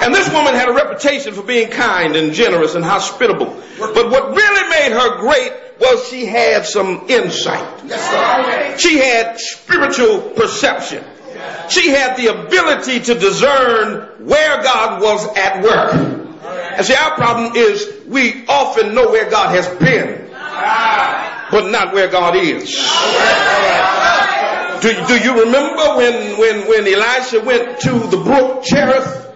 And this woman had a reputation for being kind and generous and hospitable. But what really made her great was she had some insight. She had spiritual perception. She had the ability to discern where God was at work. And see, our problem is we often know where God has been, but not where God is. Do, do you remember when, when, when Elisha went to the brook Cherith?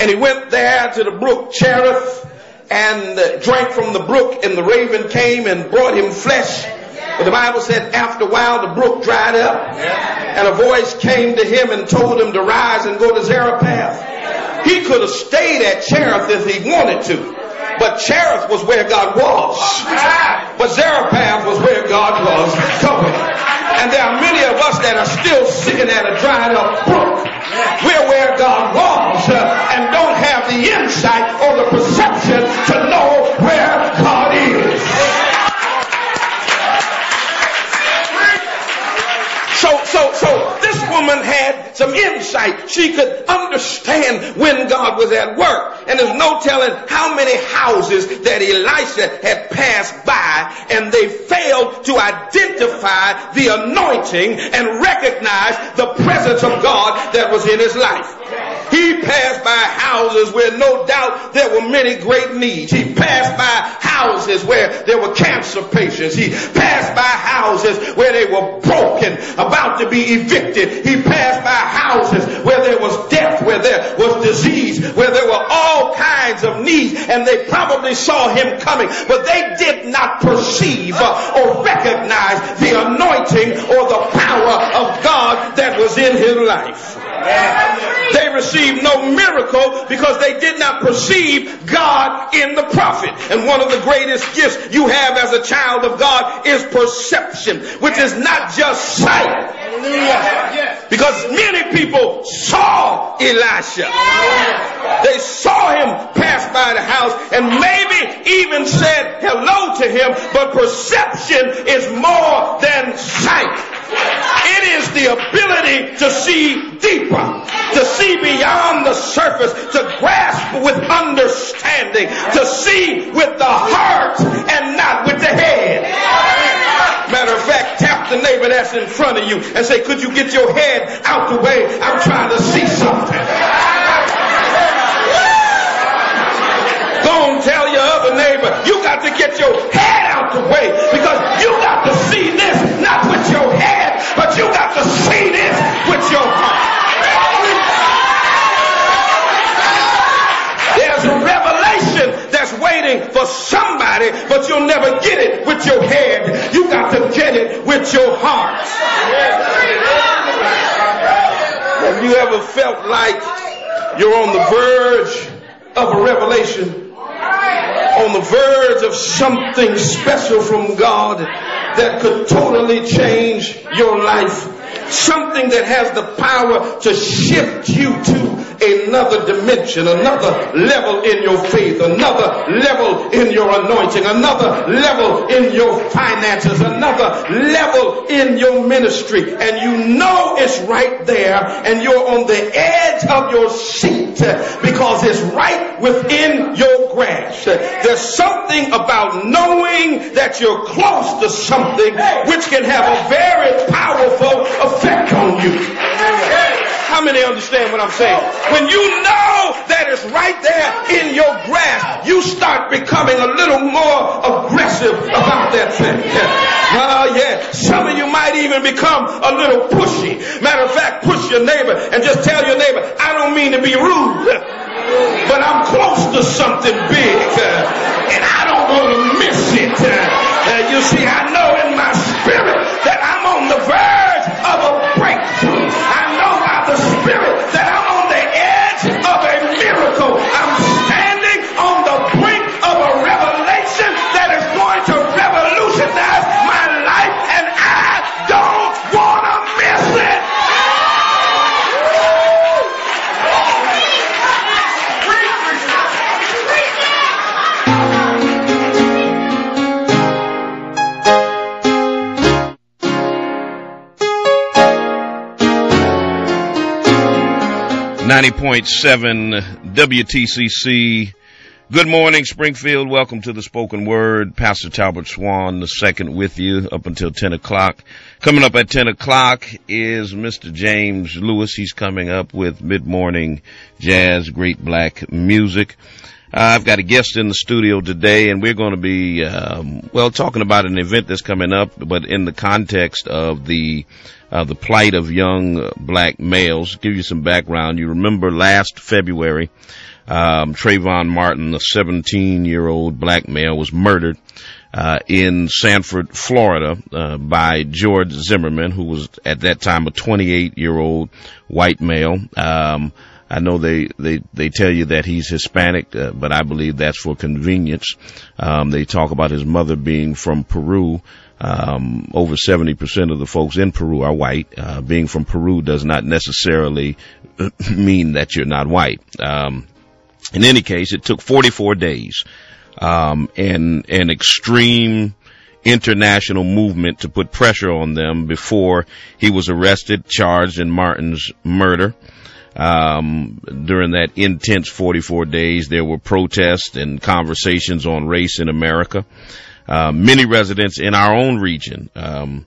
And he went there to the brook Cherith and uh, drank from the brook and the raven came and brought him flesh. But the Bible said after a while the brook dried up and a voice came to him and told him to rise and go to Zarephath. He could have stayed at Cherith if he wanted to. But Cherith was where God was. But Zarephath was where God was. And there are many of us that are still sitting at a dried up brook. We're where God was uh, and don't have the insight or the perception some insight. She could understand when God was at work. And there's no telling how many houses that Elisha had passed by and they failed to identify the anointing and recognize the presence of God that was in his life. He passed by houses where no doubt there were many great needs. He passed by houses where there were cancer patients. He passed by houses where they were broken, about to be evicted. He passed by houses where there was death, where there was disease, where there were all kinds of needs, and they probably saw him coming, but they did not perceive or recognize the anointing or the power of God that was in his life. They received no miracle because they did not perceive God in the prophet. And one of the greatest gifts you have as a child of God is perception, which is not just sight. Because many people saw Elisha. They saw him pass by the house and maybe even said hello to him, but perception is more than sight. It is the ability to see deeper, to see beyond the surface, to grasp with understanding, to see with the heart and not with the head. Matter of fact, tap the neighbor that's in front of you and say, could you get your head out the way? I'm trying to see something. And tell your other neighbor, you got to get your head out the way because you got to see this with your head, but you got to see this with your heart. There's a revelation that's waiting for somebody, but you'll never get it with your head. You got to get it with your heart. Have you ever felt like you're on the verge of a revelation? On the verge of something special from God that could totally change your life. Something that has the power to shift you to another dimension, another level in your faith, another level in your anointing, another level in your finances, another level in your ministry. And you know it's right there and you're on the edge of your seat because it's right within your grasp. There's something about knowing that you're close to something which can have a very powerful effect on you. How many understand what I'm saying? When you know that it's right there in your grasp, you start becoming a little more aggressive about that thing. Oh yeah. Some of you might even become a little pushy. Matter of fact, push your neighbor and just tell your neighbor, I don't mean to be rude, but I'm close to something big and I don't want to miss it. Uh, you see, I know in my spirit that I'm on the verge of a 90.7 WTCC. Good morning, Springfield. Welcome to the spoken word. Pastor Talbert Swan, the second with you up until 10 o'clock. Coming up at 10 o'clock is Mr. James Lewis. He's coming up with mid-morning jazz, great black music. I've got a guest in the studio today and we're going to be, um, well, talking about an event that's coming up, but in the context of the uh, the plight of young black males. Give you some background. You remember last February, um, Trayvon Martin, the 17 year old black male, was murdered. Uh, in Sanford, Florida, uh, by George Zimmerman, who was at that time a 28 year old white male. Um, I know they, they, they tell you that he's Hispanic, uh, but I believe that's for convenience. Um, they talk about his mother being from Peru. Um, over 70% of the folks in Peru are white. Uh, being from Peru does not necessarily mean that you're not white. Um, in any case, it took 44 days, um, and an extreme international movement to put pressure on them before he was arrested, charged in Martin's murder. Um, during that intense 44 days, there were protests and conversations on race in America. Uh, many residents in our own region um,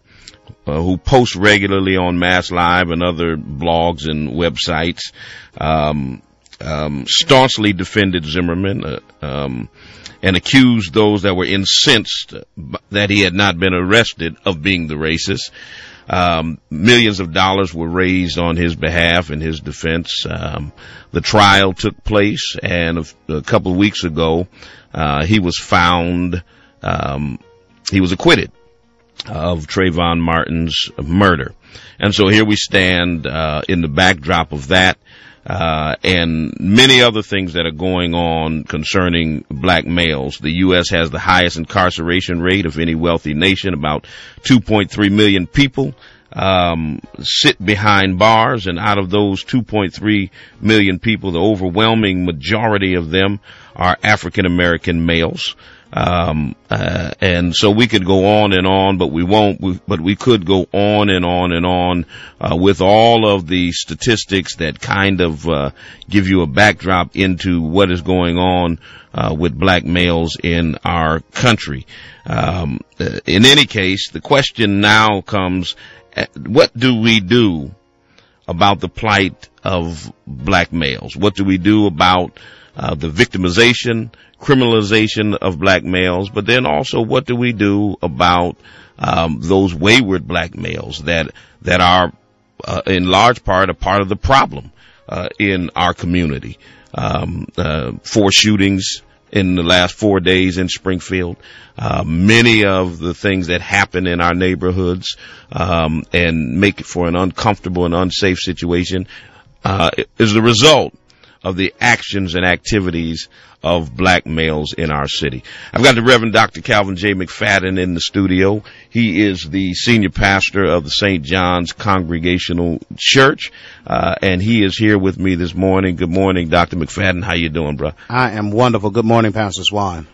uh, who post regularly on Mass Live and other blogs and websites um, um, staunchly defended Zimmerman uh, um, and accused those that were incensed that he had not been arrested of being the racist. Um, millions of dollars were raised on his behalf in his defense. Um, the trial took place, and a, a couple of weeks ago, uh, he was found um, he was acquitted of Trayvon Martin's murder. And so here we stand uh, in the backdrop of that uh, and many other things that are going on concerning black males. The U.S. has the highest incarceration rate of any wealthy nation, about 2.3 million people. Um, sit behind bars, and out of those 2.3 million people, the overwhelming majority of them are African American males. Um, uh, and so we could go on and on, but we won't, we, but we could go on and on and on, uh, with all of the statistics that kind of, uh, give you a backdrop into what is going on, uh, with black males in our country. Um, uh, in any case, the question now comes, uh, what do we do about the plight of black males? What do we do about, the victimization, criminalization of black males, but then also what do we do about um, those wayward black males that that are uh, in large part a part of the problem uh, in our community. Um, uh, four shootings in the last four days in Springfield. Uh, many of the things that happen in our neighborhoods um, and make it for an uncomfortable and unsafe situation uh, is the result of the actions and activities of black males in our city. I've got the Reverend Dr. Calvin J. McFadden in the studio. He is the senior pastor of the St. John's Congregational Church, uh, and he is here with me this morning. Good morning, Dr. McFadden. How you doing, bro? I am wonderful. Good morning, Pastor Swan.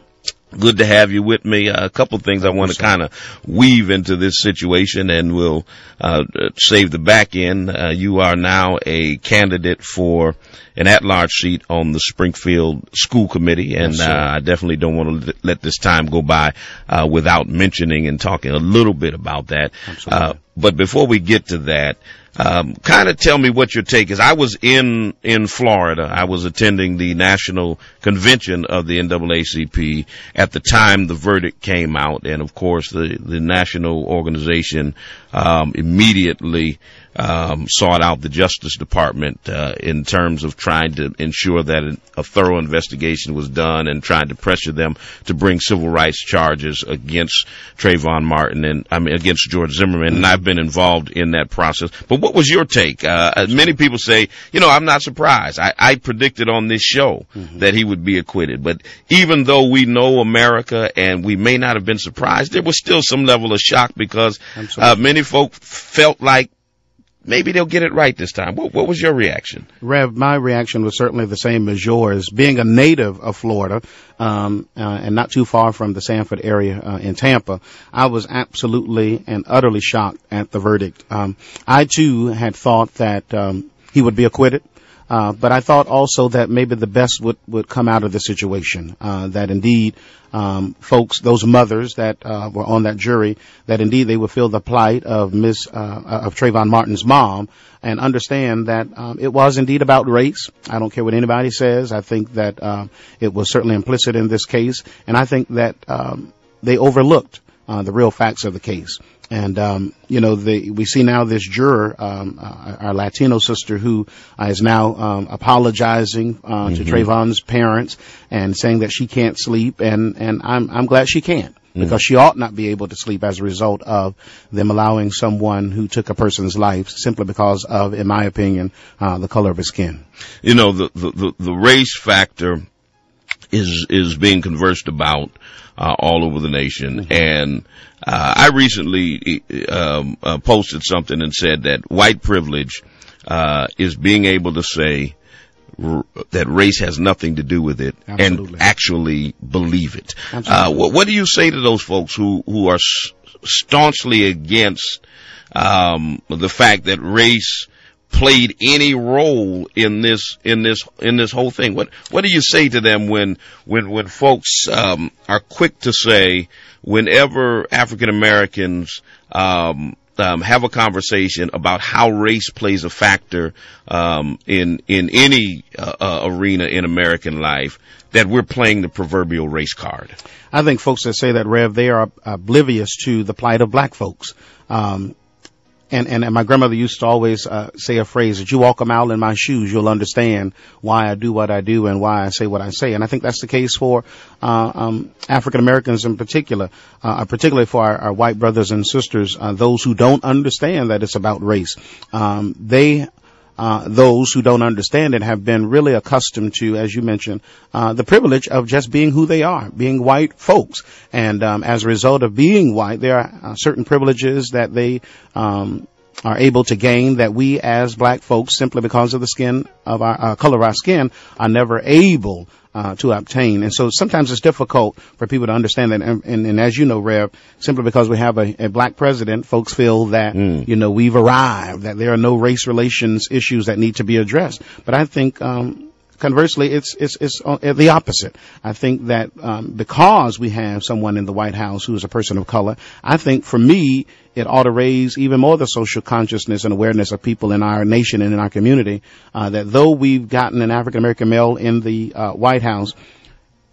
Good to have you with me. Uh, a couple of things I want to kind of weave into this situation and we'll uh, save the back end. Uh, you are now a candidate for an at-large seat on the Springfield School Committee, and yes, uh, I definitely don't want to let this time go by uh, without mentioning and talking a little bit about that. Uh, but before we get to that, um, kind of tell me what your take is. I was in in Florida. I was attending the national convention of the NAACP at the time the verdict came out, and of course the the national organization um, immediately um, sought out the Justice Department uh, in terms of trying to ensure that a thorough investigation was done and trying to pressure them to bring civil rights charges against Trayvon Martin and I mean against George Zimmerman. And I've been involved in that process. But what was your take? Uh, many people say, you know, I'm not surprised. I, I predicted on this show mm-hmm. that he would be acquitted. But even though we know America and we may not have been surprised, there was still some level of shock because uh, many folk felt like maybe they'll get it right this time. What, what, was your reaction? Rev, my reaction was certainly the same as yours. Being a native of Florida, um, uh, and not too far from the Sanford area uh, in Tampa, I was absolutely and utterly shocked at the verdict. Um, I too had thought that um, he would be acquitted. Uh, but I thought also that maybe the best would, would come out of the situation. Uh, that indeed, um, folks, those mothers that uh, were on that jury, that indeed they would feel the plight of Miss uh, of Trayvon Martin's mom and understand that um, it was indeed about race. I don't care what anybody says. I think that um, it was certainly implicit in this case, and I think that um, they overlooked uh, the real facts of the case. And um, you know, the, we see now this juror, um, uh, our Latino sister, who uh, is now um, apologizing uh, mm-hmm. to Trayvon's parents and saying that she can't sleep, and and I'm I'm glad she can't mm. because she ought not be able to sleep as a result of them allowing someone who took a person's life simply because of, in my opinion, uh, the color of his skin. You know, the the the race factor is is being conversed about uh, all over the nation. Mm-hmm. And uh, I recently um, uh, posted something and said that white privilege uh, is being able to say r- that race has nothing to do with it Absolutely. and actually believe it. Uh, what, what, do you say to those folks who who are staunchly against um, the fact that race played any role in this in this in this whole thing. What what do you say to them when when when folks um, are quick to say whenever African Americans um, um, have a conversation about how race plays a factor um, in in any uh, uh, arena in American life that we're playing the proverbial race card. I think folks that say that, Rev, they are oblivious to the plight of black folks. Um, and, and, and my grandmother used to always uh, say a phrase that you walk a mile in my shoes, you'll understand why I do what I do and why I say what I say. And I think that's the case for uh, um, African Americans in particular, uh, particularly for our, our, white brothers and sisters, uh, those who don't understand that it's about race. Um, they uh, those who don't understand it have been really accustomed to, as you mentioned, uh, the privilege of just being who they are, being white folks. And um, as a result of being white, there are uh, certain privileges that they um, are able to gain that we as black folks, simply because of the skin of our uh, color of our skin, are never able uh, to obtain. And so sometimes it's difficult for people to understand that. And, and, and as you know, Rev, simply because we have a, a black president, folks feel that, mm. you know, we've arrived, that there are no race relations issues that need to be addressed. But I think, um, conversely, it's it's it's the opposite. I think that um, because we have someone in the White House who is a person of color, I think for me it ought to raise even more the social consciousness and awareness of people in our nation and in our community uh, that though we've gotten an African American male in the uh, White House,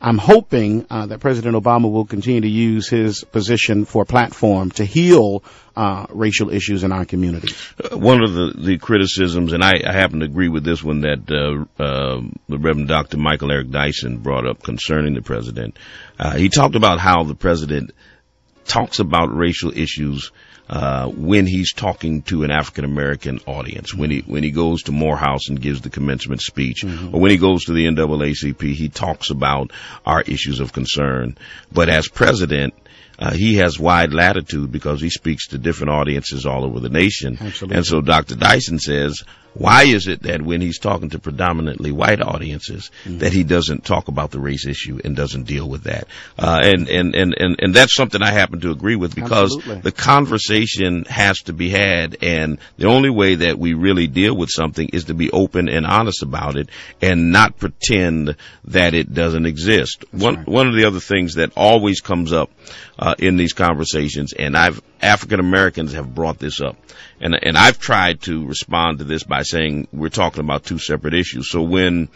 I'm hoping uh, that President Obama will continue to use his position for platform to heal uh, racial issues in our community. Uh, one of the, the criticisms, and I, I, happen to agree with this one that uh, uh, the Reverend Dr. Michael Eric Dyson brought up concerning the president. Uh, he talked about how the president talks about racial issues uh, when he's talking to an African American audience, when he when he goes to Morehouse and gives the commencement speech, mm-hmm. or when he goes to the NAACP, he talks about our issues of concern. But as president, uh, he has wide latitude because he speaks to different audiences all over the nation. Absolutely. And so Dr. Dyson says, why is it that when he's talking to predominantly white audiences mm-hmm. that he doesn't talk about the race issue and doesn't deal with that? Uh, and, and, and, and, and that's something I happen to agree with because Absolutely. the conversation has to be had and the only way that we really deal with something is to be open and honest about it and not pretend that it doesn't exist. That's one, right. one of the other things that always comes up, uh, in these conversations and I've, African Americans have brought this up and and I've tried to respond to this by saying we're talking about two separate issues. So when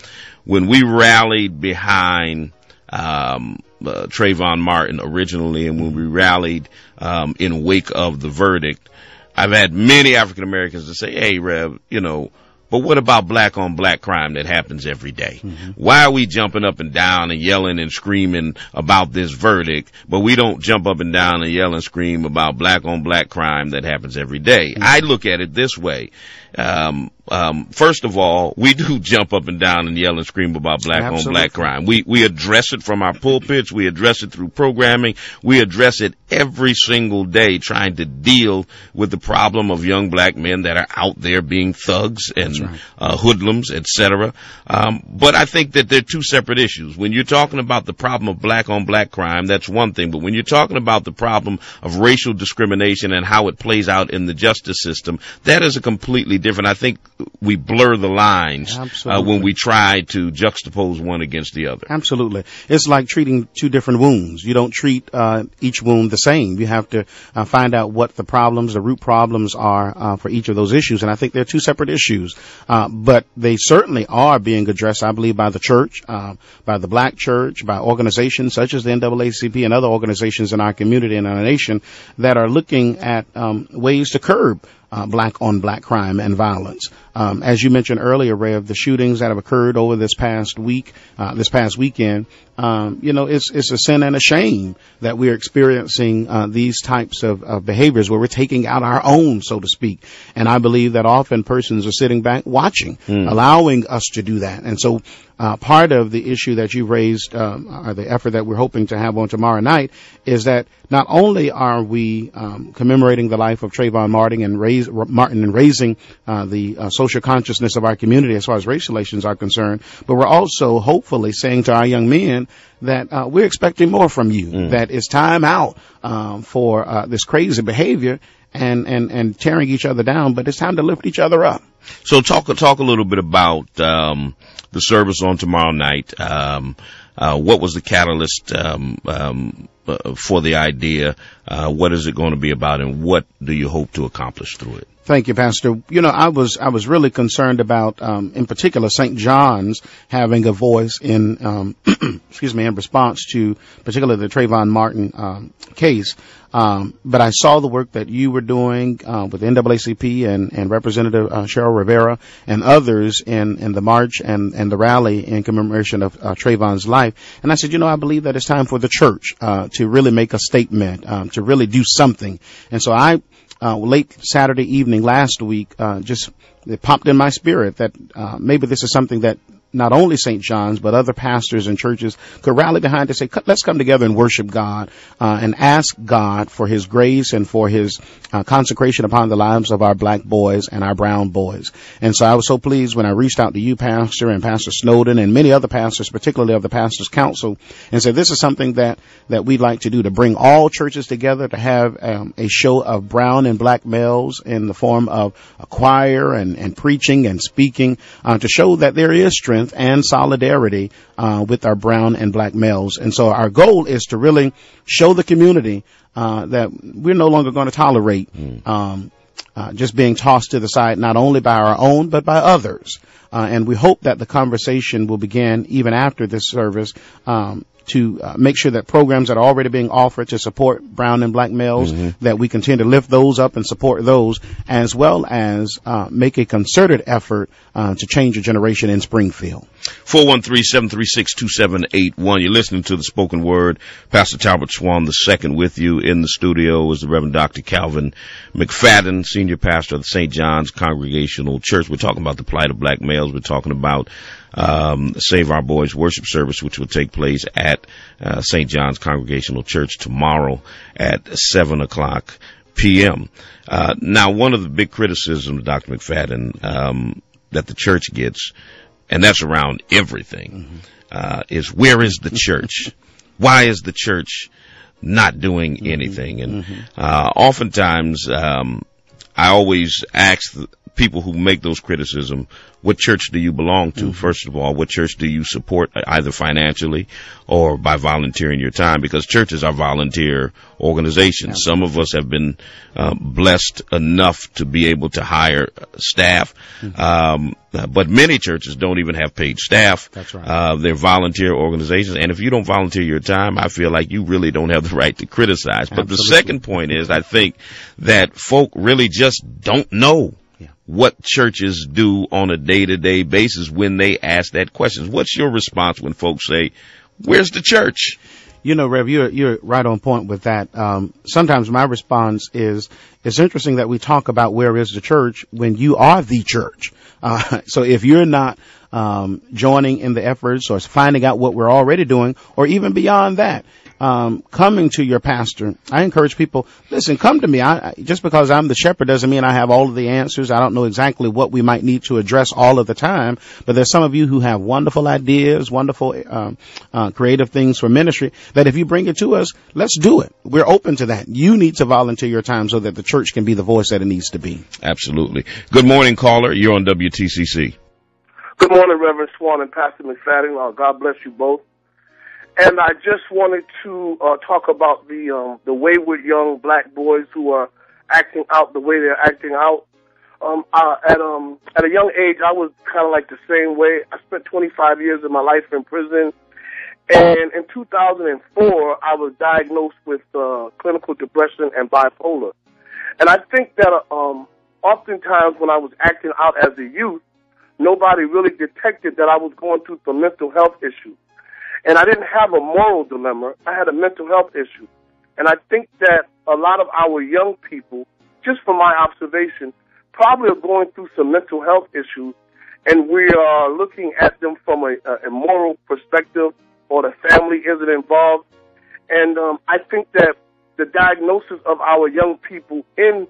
when we rallied behind um, uh, Trayvon Martin originally, and when we rallied um, in wake of the verdict, I've had many African Americans to say, "Hey, Rev, you know." But what about black on black crime that happens every day? Mm-hmm. Why are we jumping up and down and yelling and screaming about this verdict, but we don't jump up and down and yell and scream about black on black crime that happens every day? Mm-hmm. I look at it this way. Um, um, first of all, we do jump up and down and yell and scream about black Absolutely. on black crime. We we address it from our pulpits. We address it through programming. We address it every single day, trying to deal with the problem of young black men that are out there being thugs and right. uh, hoodlums, etc. Um, but I think that they're two separate issues. When you're talking about the problem of black on black crime, that's one thing. But when you're talking about the problem of racial discrimination and how it plays out in the justice system, that is a completely different. I think we blur the lines uh, when we try to juxtapose one against the other. Absolutely. It's like treating two different wounds. You don't treat uh, each wound the same. You have to uh, find out what the problems, the root problems are uh, for each of those issues. And I think they're two separate issues. Uh, but they certainly are being addressed, I believe, by the church, uh, by the black church, by organizations such as the NAACP and other organizations in our community and our nation that are looking at um, ways to curb uh, black on black crime and violence. Um, as you mentioned earlier, Ray, of the shootings that have occurred over this past week, uh, this past weekend, um, you know, it's it's a sin and a shame that we're experiencing uh, these types of, of behaviors where we're taking out our own, so to speak. And I believe that often persons are sitting back watching, allowing us to do that. And so, uh, part of the issue that you raised, um, or the effort that we're hoping to have on tomorrow night, is that not only are we um, commemorating the life of Trayvon Martin and raise, Martin and raising uh, the uh, social consciousness of our community as far as race relations are concerned, but we're also hopefully saying to our young men that uh, we're expecting more from you. That it's time out um, for uh, this crazy behavior and, and and tearing each other down, but it's time to lift each other up. So talk talk a little bit about um, the service on tomorrow night. Um, uh, what was the catalyst um, um, uh, for the idea? Uh, what is it going to be about, and what do you hope to accomplish through it? Thank you, Pastor. You know, I was I was really concerned about, um, in particular, St. John's having a voice in, um, excuse me, in response to particularly the Trayvon Martin um, case. Um, but I saw the work that you were doing uh, with NAACP and, and Representative uh, Cheryl Rivera and others in, in the march and, and the rally in commemoration of uh, Trayvon's life. And I said, you know, I believe that it's time for the church uh, to really make a statement, um, to really do something. And so I uh, late Saturday evening last week, uh, just it popped in my spirit that uh, maybe this is something that not only St. John's but other pastors and churches could rally behind to say, let's come together and worship God uh, and ask God for His grace and for His uh, consecration upon the lives of our black boys and our brown boys. And so I was so pleased when I reached out to you, Pastor, and Pastor Snowden, and many other pastors, particularly of the Pastors Council, and said this is something that that we'd like to do to bring all churches together to have um, a show of brown and black males in the form of a choir and, and preaching and speaking uh, to show that there is strength and solidarity uh, with our brown and black males. And so our goal is to really show the community uh, that we're no longer going to tolerate um, uh, just being tossed to the side, not only by our own, but by others. Uh, and we hope that the conversation will begin even after this service um, to uh, make sure that programs that are already being offered to support brown and black males, that we continue to lift those up and support those, as well as uh, make a concerted effort uh, to change a generation in Springfield. 413-736-2781. You're listening to the spoken word. Pastor Talbert Swan the second with you in the studio is the Reverend Dr. Calvin McFadden, senior pastor of the St. John's Congregational Church. We're talking about the plight of black males. We're talking about um, Save Our Boys worship service, which will take place at uh, St. John's Congregational Church tomorrow at 7 o'clock p.m. Uh, now, one of the big criticisms, Dr. McFadden, um, that the church gets, and that's around everything, uh, is where is the church? Why is the church not doing anything? And uh, oftentimes, um, I always ask the people who make those criticism, what church do you belong to? First of all, what church do you support either financially or by volunteering your time? Because churches are volunteer organizations. Some of us have been uh, blessed enough to be able to hire staff, um, uh, but many churches don't even have paid staff. That's right. Uh, they're volunteer organizations, and if you don't volunteer your time, I feel like you really don't have the right to criticize. But the second point is, I think that folk really just don't know Yeah. What churches do on a day to day basis when they ask that question. What's your response when folks say, "Where's the church?" You know, Rev, you're you're right on point with that. Um, sometimes my response is, it's interesting that we talk about where is the church when you are the church. Uh, so if you're not um, joining in the efforts or finding out what we're already doing or even beyond that um, coming to your pastor. I encourage people, listen, come to me. I, just because I'm the shepherd doesn't mean I have all of the answers. I don't know exactly what we might need to address all of the time, but there's some of you who have wonderful ideas, wonderful um, uh, creative things for ministry that if you bring it to us, let's do it. We're open to that. You need to volunteer your time so that the church can be the voice that it needs to be. Absolutely. Good morning, caller. You're on WTCC. Good morning, Reverend Swan and Pastor McFadden. Uh, God bless you both. And I just wanted to uh, talk about the um, the wayward young black boys who are acting out the way they're acting out. Um, uh, at um at a young age, I was kind of like the same way. I spent 25 years of my life in prison, and in 2004, I was diagnosed with uh, clinical depression and bipolar. And I think that uh, um, oftentimes when I was acting out as a youth, nobody really detected that I was going through some mental health issues. And I didn't have a moral dilemma. I had a mental health issue. And I think that a lot of our young people, just from my observation, probably are going through some mental health issues. And we are looking at them from a, a moral perspective or the family isn't involved. And um, I think that the diagnosis of our young people in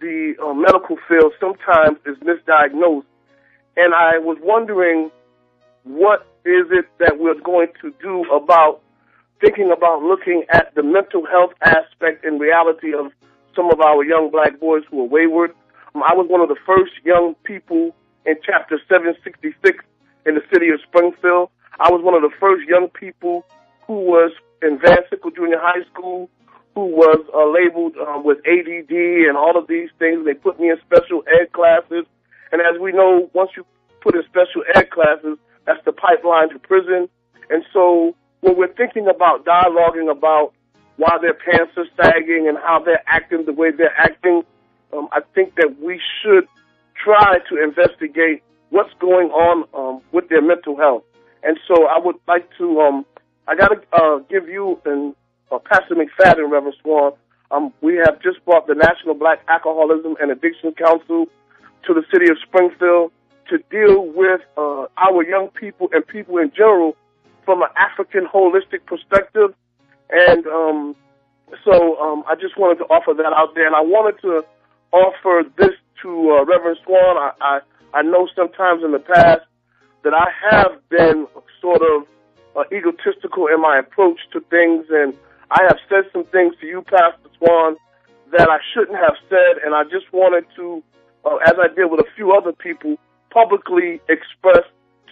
the uh, medical field sometimes is misdiagnosed. And I was wondering what is it that we're going to do about thinking about looking at the mental health aspect and reality of some of our young black boys who are wayward. Um, I was one of the first young people in chapter 766 in the city of Springfield. I was one of the first young people who was in Van Sickle Junior High School who was uh, labeled um, with ADD and all of these things. They put me in special ed classes. And as we know, once you put in special ed classes, that's the pipeline to prison. And so when we're thinking about dialoguing about why their pants are sagging and how they're acting the way they're acting, um, I think that we should try to investigate what's going on um, with their mental health. And so I would like to, um, I got to uh, give you and uh, Pastor McFadden, Reverend Swan, um, we have just brought the National Black Alcoholism and Addiction Council to the city of Springfield to deal with uh, our young people and people in general from an African holistic perspective. And um, so um, I just wanted to offer that out there. And I wanted to offer this to uh, Reverend Swan. I, I, I know sometimes in the past that I have been sort of uh, egotistical in my approach to things, and I have said some things to you, Pastor Swan, that I shouldn't have said, and I just wanted to, uh, as I did with a few other people, publicly express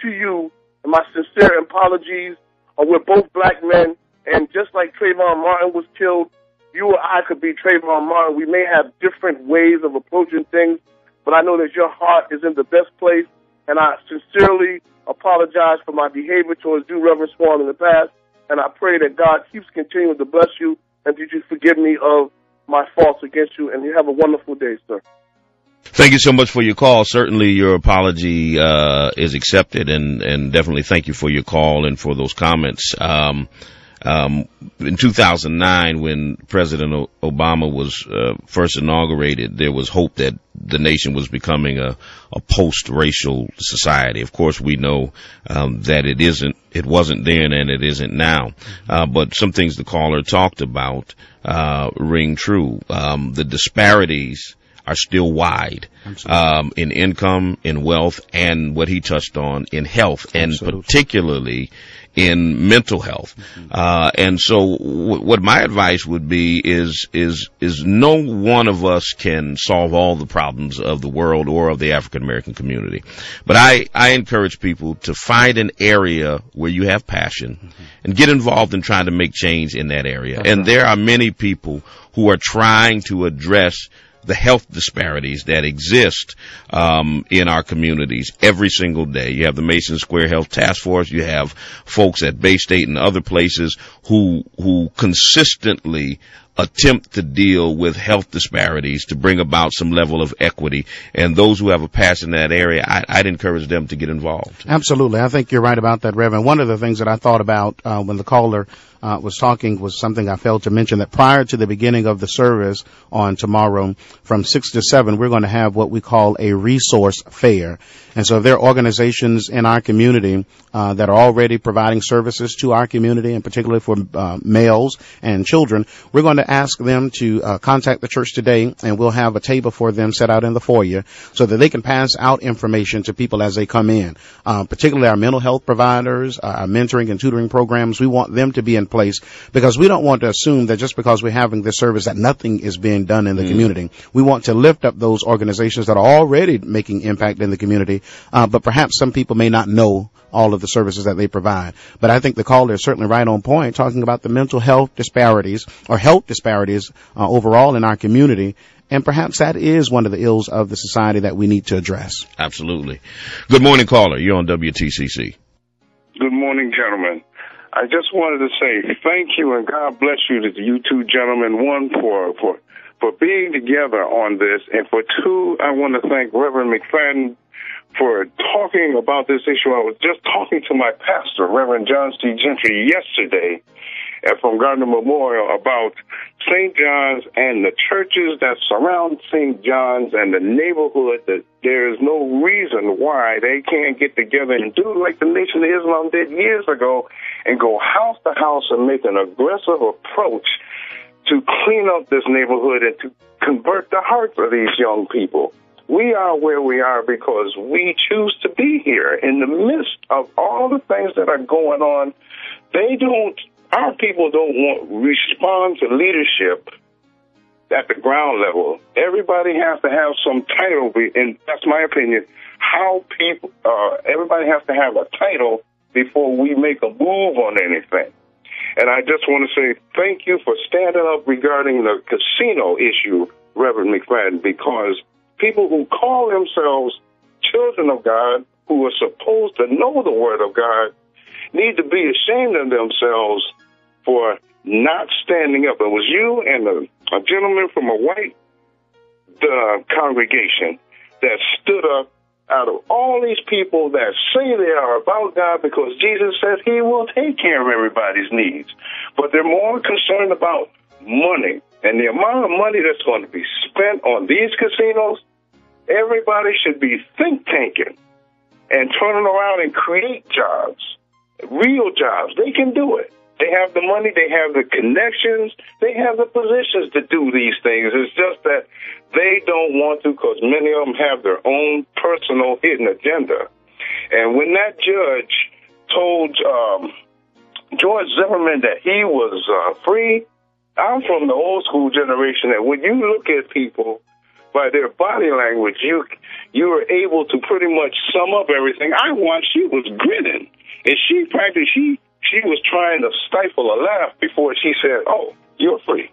to you my sincere apologies. Uh, we're both black men, and just like Trayvon Martin was killed, you or I could be Trayvon Martin. We may have different ways of approaching things, but I know that your heart is in the best place, and I sincerely apologize for my behavior towards you, Reverend Swan, in the past, and I pray that God keeps continuing to bless you and that you forgive me of my faults against you, and you have a wonderful day, sir. Thank you so much for your call. Certainly your apology, uh, is accepted and, and definitely thank you for your call and for those comments. Um, um, in 2009, when President Obama was uh, first inaugurated, there was hope that the nation was becoming a, a post-racial society. Of course, we know um, that it isn't. It wasn't then, and it isn't now. Uh, but some things the caller talked about uh, ring true. Um, the disparities are still wide um, in income, in wealth, and what he touched on in health, and Absolutely. particularly in mental health. Mm-hmm. Uh, and so, w- what my advice would be is is is no one of us can solve all the problems of the world or of the African American community, but I I encourage people to find an area where you have passion mm-hmm. and get involved in trying to make change in that area. That's and right. there are many people who are trying to address the health disparities that exist um, in our communities every single day. You have the Mason Square Health Task Force. You have folks at Bay State and other places who who consistently attempt to deal with health disparities to bring about some level of equity. And those who have a passion in that area, I, would encourage them to get involved. Absolutely. I think you're right about that, Reverend. One of the things that I thought about uh, when the caller uh, was talking was something I failed to mention that prior to the beginning of the service on tomorrow from 6 to 7, we're going to have what we call a resource fair. And so if there are organizations in our community uh, that are already providing services to our community, and particularly for uh, males and children, we're going to ask them to uh, contact the church today, and we'll have a table for them set out in the foyer so that they can pass out information to people as they come in. Uh, particularly our mental health providers, uh, our mentoring and tutoring programs, we want them to be in place because we don't want to assume that just because we're having this service that nothing is being done in the mm. community. We want to lift up those organizations that are already making impact in the community uh, but perhaps some people may not know all of the services that they provide. But I think the caller is certainly right on point talking about the mental health disparities or health disparities uh, overall in our community. And perhaps that is one of the ills of the society that we need to address. Absolutely. Good morning, caller. You're on WTCC. Good morning, gentlemen. I just wanted to say thank you and God bless you to you two gentlemen. One for for for being together on this, and for two, I want to thank Reverend McFadden for talking about this issue. I was just talking to my pastor, Reverend John C. Gentry, yesterday Uh, from Gardner Memorial about St. John's and the churches that surround St. John's and the neighborhood that there is no reason why they can't get together and do like the Nation of Islam did years ago and go house to house and make an aggressive approach to clean up this neighborhood and to convert the hearts of these young people. We are where we are because we choose to be here in the midst of all the things that are going on. They don't, our people don't want respond to leadership at the ground level. Everybody has to have some title, and that's my opinion. How people, uh, everybody has to have a title before we make a move on anything. And I just want to say thank you for standing up regarding the casino issue, Reverend McFadden, because people who call themselves children of God, who are supposed to know the Word of God, need to be ashamed of themselves for not standing up. It was you and a, a gentleman from a white uh, congregation that stood up out of all these people that say they are about God because Jesus says he will take care of everybody's needs. But they're more concerned about money and the amount of money that's going to be spent on these casinos Everybody should be think tanking and turning around and create jobs, real jobs. They can do it. They have the money, they have the connections, they have the positions to do these things. It's just that they don't want to because many of them have their own personal hidden agenda. And when that judge told um, George Zimmerman that he was uh, free, I'm from the old school generation that when you look at people by their body language, you you were able to pretty much sum up everything. I watched. She was grinning, and she practically she she was trying to stifle a laugh before she said, "Oh, you're free."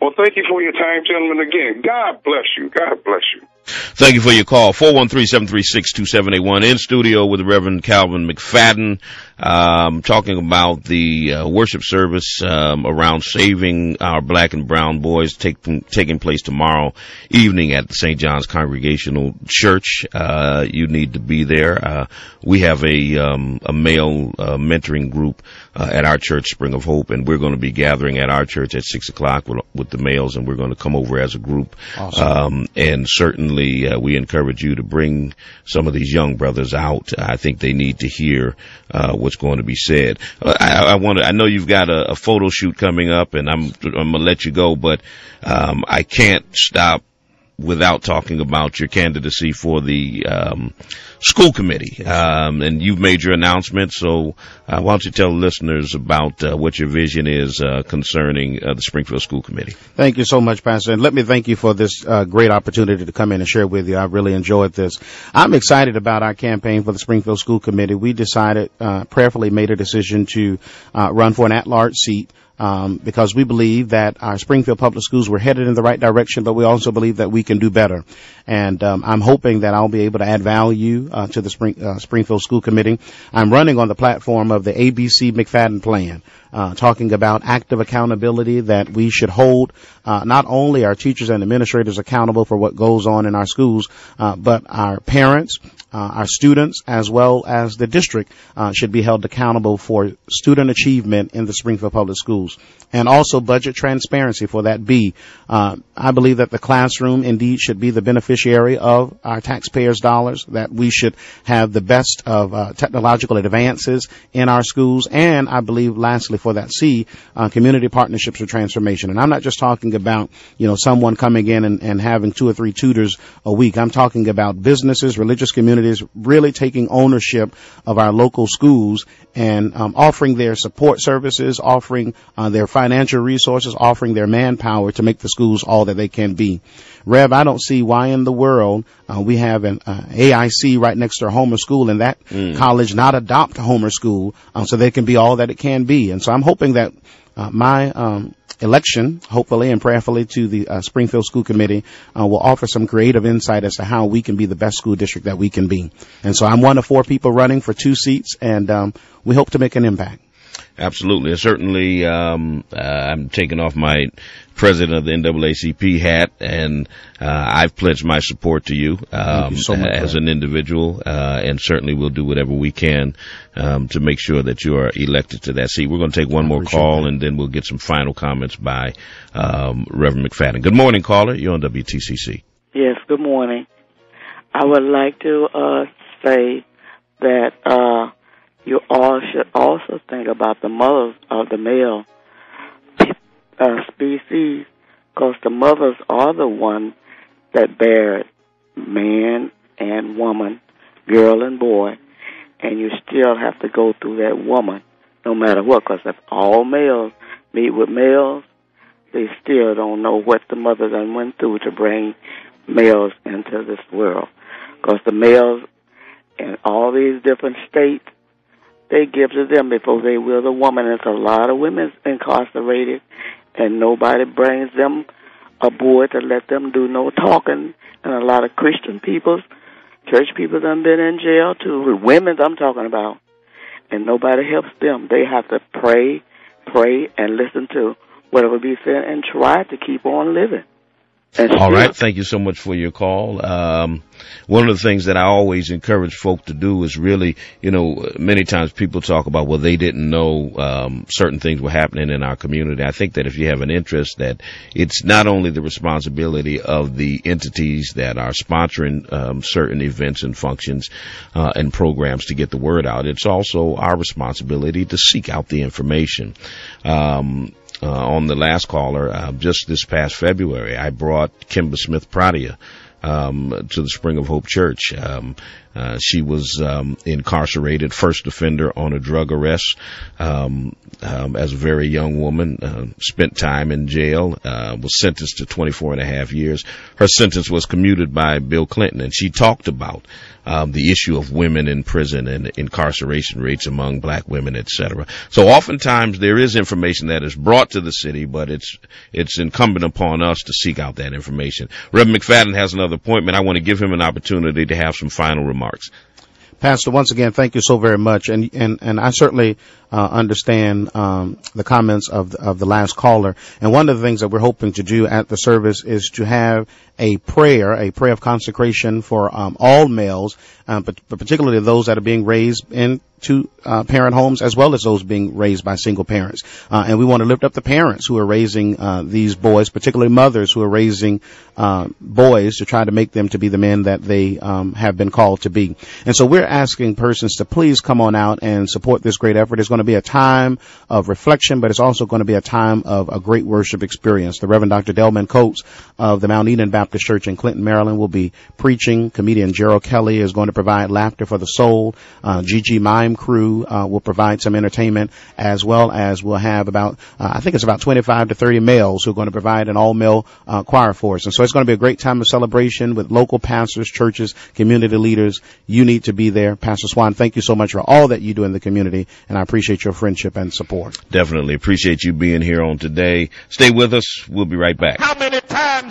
Well, thank you for your time, gentlemen. Again, God bless you. God bless you. Thank you for your call. 413-736-2781 in studio with Reverend Calvin McFadden um, talking about the uh, worship service um, around saving our black and brown boys taking taking place tomorrow evening at the St. John's Congregational Church. Uh, you need to be there. Uh, we have a um, a male uh, mentoring group uh, at our church, Spring of Hope, and we're going to be gathering at our church at six o'clock with, with the males, and we're going to come over as a group. Awesome. Um, and certainly, uh, we encourage you to bring some of these young brothers out. I think they need to hear what's going to be said. I, I want to. I know you've got a, a, photo shoot coming up, and I'm I'm gonna let you go, but um, I can't stop without talking about your candidacy for the um, school committee. Um, and you've made your announcement, so uh, why don't you tell listeners about uh, what your vision is uh, concerning uh, the Springfield School Committee? Thank you so much, Pastor. And let me thank you for this uh, great opportunity to come in and share with you. I really enjoyed this. I'm excited about our campaign for the Springfield School Committee. We decided, uh, prayerfully made a decision to run for an at-large seat um, because we believe that our Springfield Public Schools were headed in the right direction, but we also believe that we can do better. And um, I'm hoping that I'll be able to add value uh, to the Spring, uh, Springfield School Committee. I'm running on the platform of the ABC McFadden Plan uh, talking about active accountability that we should hold uh, not only our teachers and administrators accountable for what goes on in our schools, uh, but our parents, uh, our students, as well as the district uh, should be held accountable for student achievement in the Springfield Public Schools, and also budget transparency for that B. Uh, I believe that the classroom indeed should be the beneficiary of our taxpayers' dollars. That we should have the best of technological advances in our schools, and I believe, lastly, for that C, uh, community partnerships for transformation. And I'm not just talking about, you know, someone coming in and, and having two or three tutors a week. I'm talking about businesses, religious communities really taking ownership of our local schools and um, offering their support services, offering uh, their financial resources, offering their manpower to make the schools all that they can be. Rev, I don't see why in the world uh, we have an uh, AIC right next to Homer School and that mm. college not adopt Homer School um, so they can be all that it can be. And so I'm hoping that uh, my um, election, hopefully and prayerfully, to the uh, Springfield School Committee uh, will offer some creative insight as to how we can be the best school district that we can be. And so I'm one of four people running for two seats, and um, we hope to make an impact. Absolutely. Certainly, um, uh, I'm taking off my president of the NAACP hat, and uh, I've pledged my support to you, um, you so as an individual, uh, and certainly we'll do whatever we can um, to make sure that you are elected to that seat. We're going to take one more call, that. and then we'll get some final comments by um, Reverend McFadden. Good morning, caller. You're on WTCC. Yes. Good morning. I would like to go through that woman, no matter what. Because if all males meet with males, they still don't know what the mother done went through to bring males into this world. Because the males in all these different states they give to them before they will the woman. There's a lot of women incarcerated, and nobody brings them aboard to let them do no talking. And a lot of Christian people, church people, done been in jail too. Women, I'm talking about, and nobody helps them. They have to pray, pray, and listen to whatever be said, and try to keep on living. All right. Thank you so much for your call. Um, one of the things that I always encourage folk to do is really, you know, many times people talk about, well, they didn't know, um, certain things were happening in our community. I think that if you have an interest that it's not only the responsibility of the entities that are sponsoring, um, certain events and functions, uh, and programs to get the word out, it's also our responsibility to seek out the information. Um, uh, on the last caller, uh, just this past February, I brought Kemba Smith Pradia um, to the Spring of Hope Church. Um, uh, she was um, incarcerated, first offender on a drug arrest um, um, as a very young woman. Uh, spent time in jail. Uh, was sentenced to 24 and a half years. Her sentence was commuted by Bill Clinton, and she talked about um, the issue of women in prison and incarceration rates among black women, etc. So oftentimes there is information that is brought to the city, but it's it's incumbent upon us to seek out that information. Reverend McFadden has another appointment. I want to give him an opportunity to have some final remarks remarks. Pastor, once again, thank you so very much, and and and I certainly uh, understand um, the comments of the, of the last caller. And one of the things that we're hoping to do at the service is to have a prayer, a prayer of consecration for um, all males, uh, but, but, particularly those that are being raised in two uh, parent homes as well as those being raised by single parents. Uh, and we want to lift up the parents who are raising uh, these boys, particularly mothers who are raising uh, boys to try to make them to be the men that they um, have been called to be. And so we're asking persons to please come on out and support this great effort. It's going to be a time of reflection, but it's also going to be a time of a great worship experience. The Reverend Dr. Delman Coates of the Mount Ennon Baptist Church in Clinton, Maryland will be preaching. Comedian Gerald Kelly is going to provide laughter for the soul. Uh, Gigi Mime time crew uh, will provide some entertainment, as well as we'll have about, uh, I think it's about 25 to 30 males who are going to provide an all-male uh, choir for us. And so it's going to be a great time of celebration with local pastors, churches, community leaders. You need to be there. Pastor Swan, thank you so much for all that you do in the community, and I appreciate your friendship and support. Definitely appreciate you being here on today. Stay with us. We'll be right back. How many times